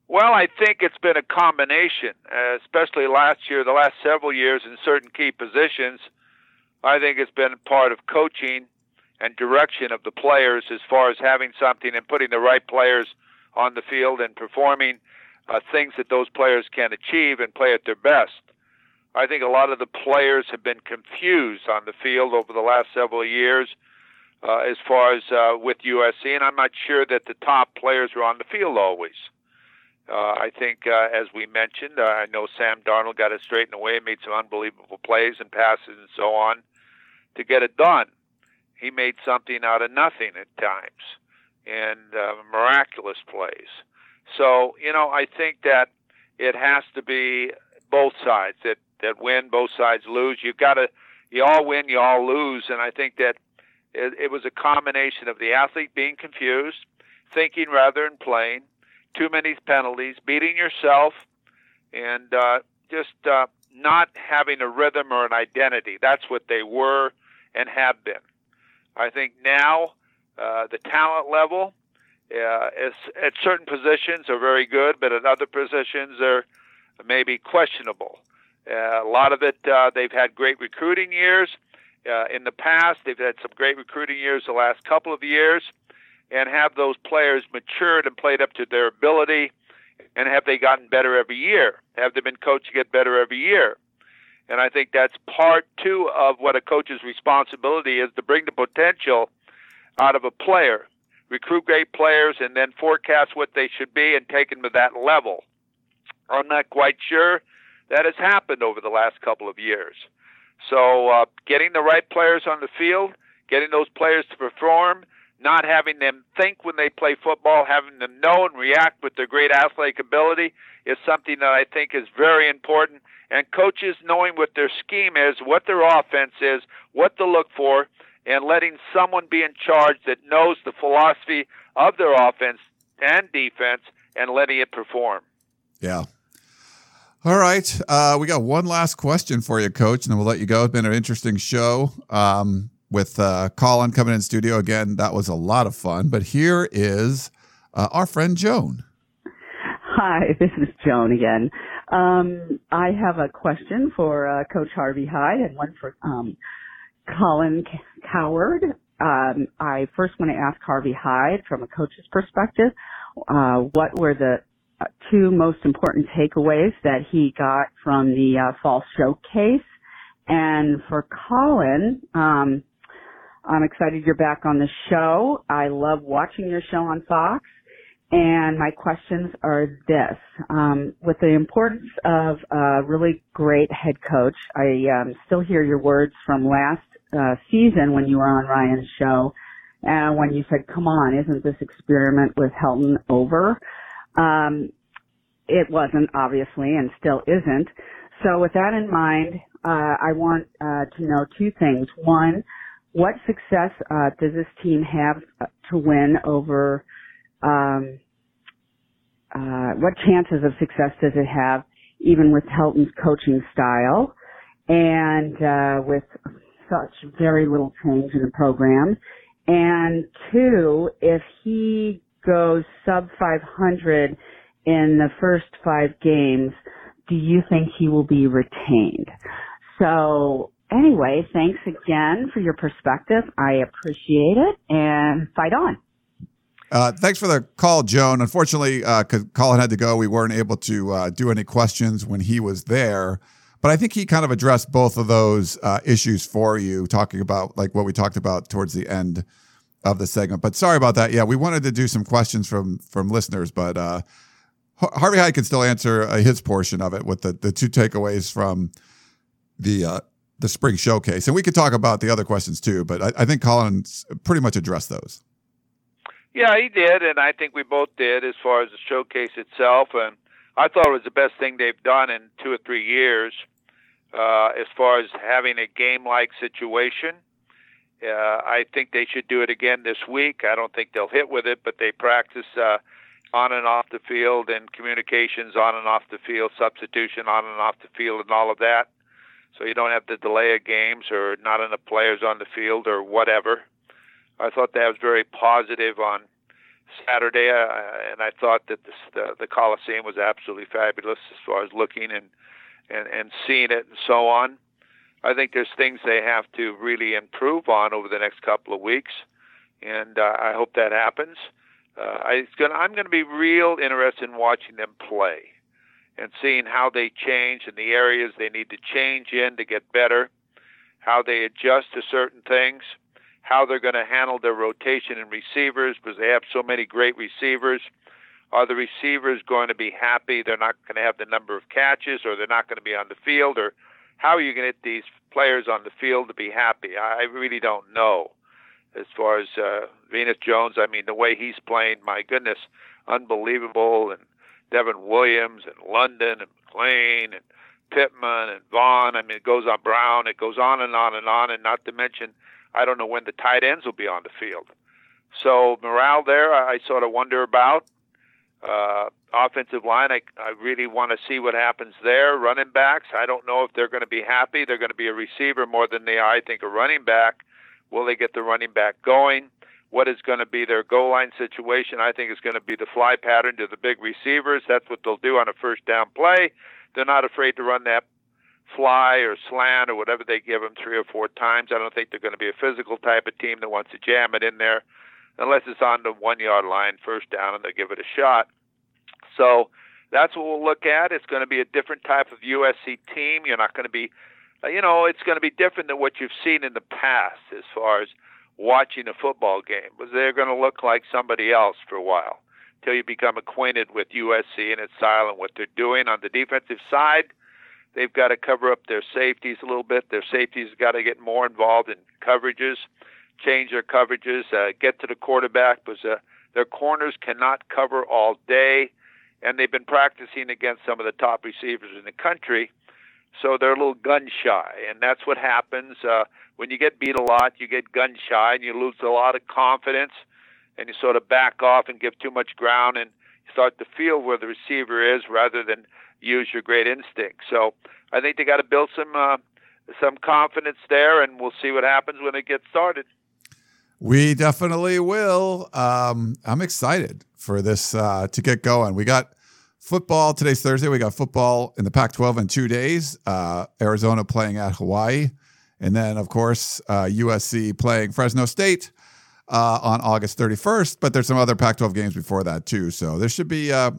Well, I think it's been a combination, uh, especially last year, the last several years in certain key positions. I think it's been part of coaching and direction of the players as far as having something and putting the right players on the field and performing uh, things that those players can achieve and play at their best. I think a lot of the players have been confused on the field over the last several years uh, as far as uh, with USC, and I'm not sure that the top players are on the field always. Uh, I think, uh, as we mentioned, uh, I know Sam Darnold got it straightened away, made some unbelievable plays and passes and so on to get it done. He made something out of nothing at times, and uh, miraculous plays. So, you know, I think that it has to be both sides that that win, both sides lose. You've got to, you all win, you all lose, and I think that it, it was a combination of the athlete being confused, thinking rather than playing, too many penalties, beating yourself, and uh, just uh, not having a rhythm or an identity. That's what they were and have been. I think now uh, the talent level uh, is, at certain positions are very good, but at other positions they're maybe questionable. Uh, a lot of it, uh, they've had great recruiting years uh, in the past. They've had some great recruiting years the last couple of years, and have those players matured and played up to their ability? And have they gotten better every year? Have they been coached to get better every year? And I think that's part two of what a coach's responsibility is to bring the potential out of a player, recruit great players, and then forecast what they should be and take them to that level. I'm not quite sure that has happened over the last couple of years. So, uh, getting the right players on the field, getting those players to perform, not having them think when they play football, having them know and react with their great athletic ability is something that I think is very important. And coaches knowing what their scheme is, what their offense is, what to look for, and letting someone be in charge that knows the philosophy of their offense and defense and letting it perform. Yeah. All right. Uh, we got one last question for you, Coach, and then we'll let you go. It's been an interesting show. Um, with uh, Colin coming in studio again. That was a lot of fun. But here is uh, our friend Joan. Hi, this is Joan again. Um, I have a question for uh, Coach Harvey Hyde and one for um, Colin Cowherd. Um, I first want to ask Harvey Hyde from a coach's perspective, uh, what were the uh, two most important takeaways that he got from the uh, fall showcase? And for Colin, um, I'm excited you're back on the show. I love watching your show on Fox. And my questions are this. Um, with the importance of a really great head coach, I um, still hear your words from last uh, season when you were on Ryan's show, and uh, when you said, come on, isn't this experiment with Helton over? Um, it wasn't, obviously, and still isn't. So with that in mind, uh, I want uh, to know two things. One, what success uh, does this team have uh, to win over? Um, uh, what chances of success does it have, even with Helton's coaching style, and uh, with such very little change in the program? And two, if he goes sub 500 in the first five games, do you think he will be retained? So anyway, thanks again for your perspective. I appreciate it and fight on. Uh, thanks for the call, Joan. Unfortunately, uh, Colin had to go, we weren't able to uh, do any questions when he was there. But I think he kind of addressed both of those uh, issues for you, talking about like what we talked about towards the end of the segment. But sorry about that. Yeah, we wanted to do some questions from from listeners, but uh, Harvey Hyde can still answer uh, his portion of it with the the two takeaways from the the spring showcase. And we could talk about the other questions too, but I, I think Colin's pretty much addressed those. Yeah, he did, and I think we both did as far as the showcase itself. And I thought it was the best thing they've done in two or three years uh, as far as having a game-like situation. Uh, I think they should do it again this week. I don't think they'll hit with it, but they practice uh, on and off the field and communications on and off the field, substitution on and off the field, and all of that. So you don't have to delay a games or not enough players on the field or whatever. I thought that was very positive on Saturday, uh, and I thought that this, the the Coliseum was absolutely fabulous as far as looking and and and seeing it and so on. I think there's things they have to really improve on over the next couple of weeks, and uh, I hope that happens. Uh, I, it's gonna, I'm going to be real interested in watching them play and seeing how they change and the areas they need to change in to get better, how they adjust to certain things, how they're going to handle their rotation in receivers because they have so many great receivers. Are the receivers going to be happy? They're not going to have the number of catches, or they're not going to be on the field, or how are you going to get these players on the field to be happy? I really don't know. As far as uh, Velus Jones, I mean, the way he's playing, my goodness, unbelievable. And Devon Williams and London and McClain and Pittman and Vaughn. I mean, it goes on Brown. It goes on and on and on. And not to mention, I don't know when the tight ends will be on the field. So morale there, I, I sort of wonder about. Uh, offensive line, I, I really want to see what happens there. Running backs, I don't know if they're going to be happy. They're going to be a receiver more than they are, I think, a running back. Will they get the running back going? What is going to be their goal line situation? I think it's going to be the fly pattern to the big receivers. That's what they'll do on a first down play. They're not afraid to run that fly or slant or whatever they give them three or four times. I don't think they're going to be a physical type of team that wants to jam it in there unless it's on the one yard line, first down, and they give it a shot. So that's what we'll look at. It's going to be a different type of USC team. You're not going to be, you know, it's going to be different than what you've seen in the past as far as watching a football game, because they're going to look like somebody else for a while until you become acquainted with USC and its style and what they're doing on the defensive side. They've got to cover up their safeties a little bit. Their safeties got to get more involved in coverages, change their coverages, uh, get to the quarterback because uh, their corners cannot cover all day, and they've been practicing against some of the top receivers in the country, so they're a little gun shy, and that's what happens uh, when you get beat a lot. You get gun shy, and you lose a lot of confidence, and you sort of back off and give too much ground, and you start to feel where the receiver is rather than use your great instinct. So I think they got to build some uh, some confidence there, and we'll see what happens when it gets started. We definitely will. Um, I'm excited for this uh, to get going. We got football today's Thursday. We got football in the Pac-12 in two days. Uh, Arizona playing at Hawaii, and then of course uh, USC playing Fresno State. Uh, on August 31st, but there's some other Pac-12 games before that too. So this should be uh,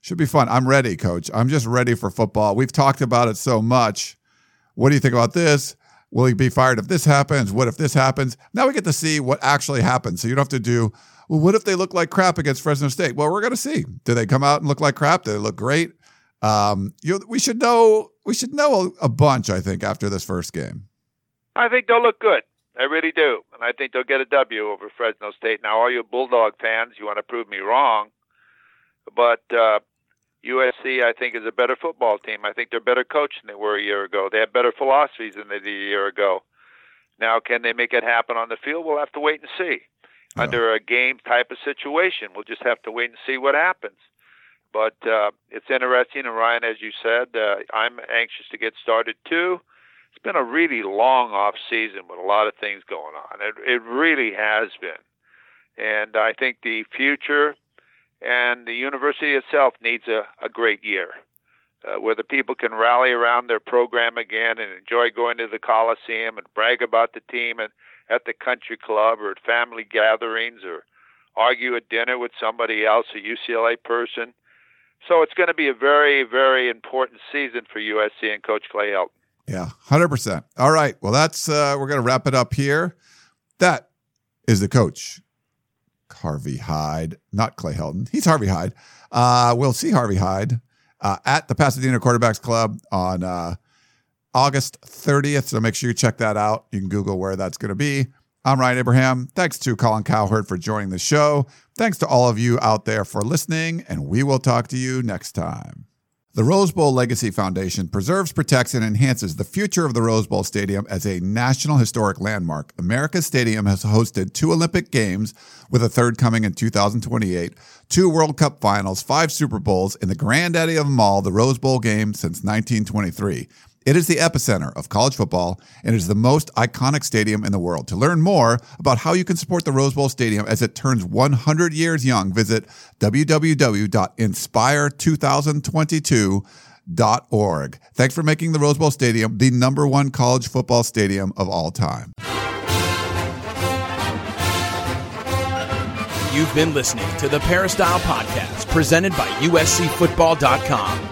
should be fun. I'm ready, coach. I'm just ready for football. We've talked about it so much. What do you think about this? Will he be fired if this happens? What if this happens? Now we get to see what actually happens. So you don't have to do, well, what if they look like crap against Fresno State? Well, we're going to see. Do they come out and look like crap? Do they look great? Um, you we should know we should know a, a bunch, I think, after this first game. I think they'll look good. I really do. And I think they'll get a W over Fresno State. Now, all you Bulldog fans, you want to prove me wrong. But uh, USC, I think, is a better football team. I think they're better coached than they were a year ago. They have better philosophies than they did a year ago. Now, can they make it happen on the field? We'll have to wait and see. Yeah. Under a game type of situation, we'll just have to wait and see what happens. But uh, it's interesting, and Ryan, as you said, uh, I'm anxious to get started too. It's been a really long off season with a lot of things going on. It, it really has been, and I think the future and the university itself needs a, a great year uh, where the people can rally around their program again and enjoy going to the Coliseum and brag about the team and at the country club or at family gatherings or argue at dinner with somebody else, a UCLA person. So it's going to be a very, very important season for USC and Coach Clay Helton. Yeah, hundred percent. All right. Well, that's uh, we're going to wrap it up here. That is the coach Harvey Hyde, not Clay Helton. He's Harvey Hyde. Uh, we'll see Harvey Hyde uh, at the Pasadena Quarterbacks Club on uh, August 30th. So make sure you check that out. You can Google where that's going to be. I'm Ryan Abraham. Thanks to Colin Cowherd for joining the show. Thanks to all of you out there for listening, and we will talk to you next time. The Rose Bowl Legacy Foundation preserves, protects, and enhances the future of the Rose Bowl Stadium as a National Historic Landmark. America's Stadium has hosted two Olympic Games, with a third coming in 2028, two World Cup finals, five Super Bowls, and the granddaddy of them all, the Rose Bowl game since 1923. It is the epicenter of college football and is the most iconic stadium in the world. To learn more about how you can support the Rose Bowl Stadium as it turns 100 years young, visit www.inspire2022.org. Thanks for making the Rose Bowl Stadium the number one college football stadium of all time. You've been listening to the Peristyle Podcast presented by USCFootball.com.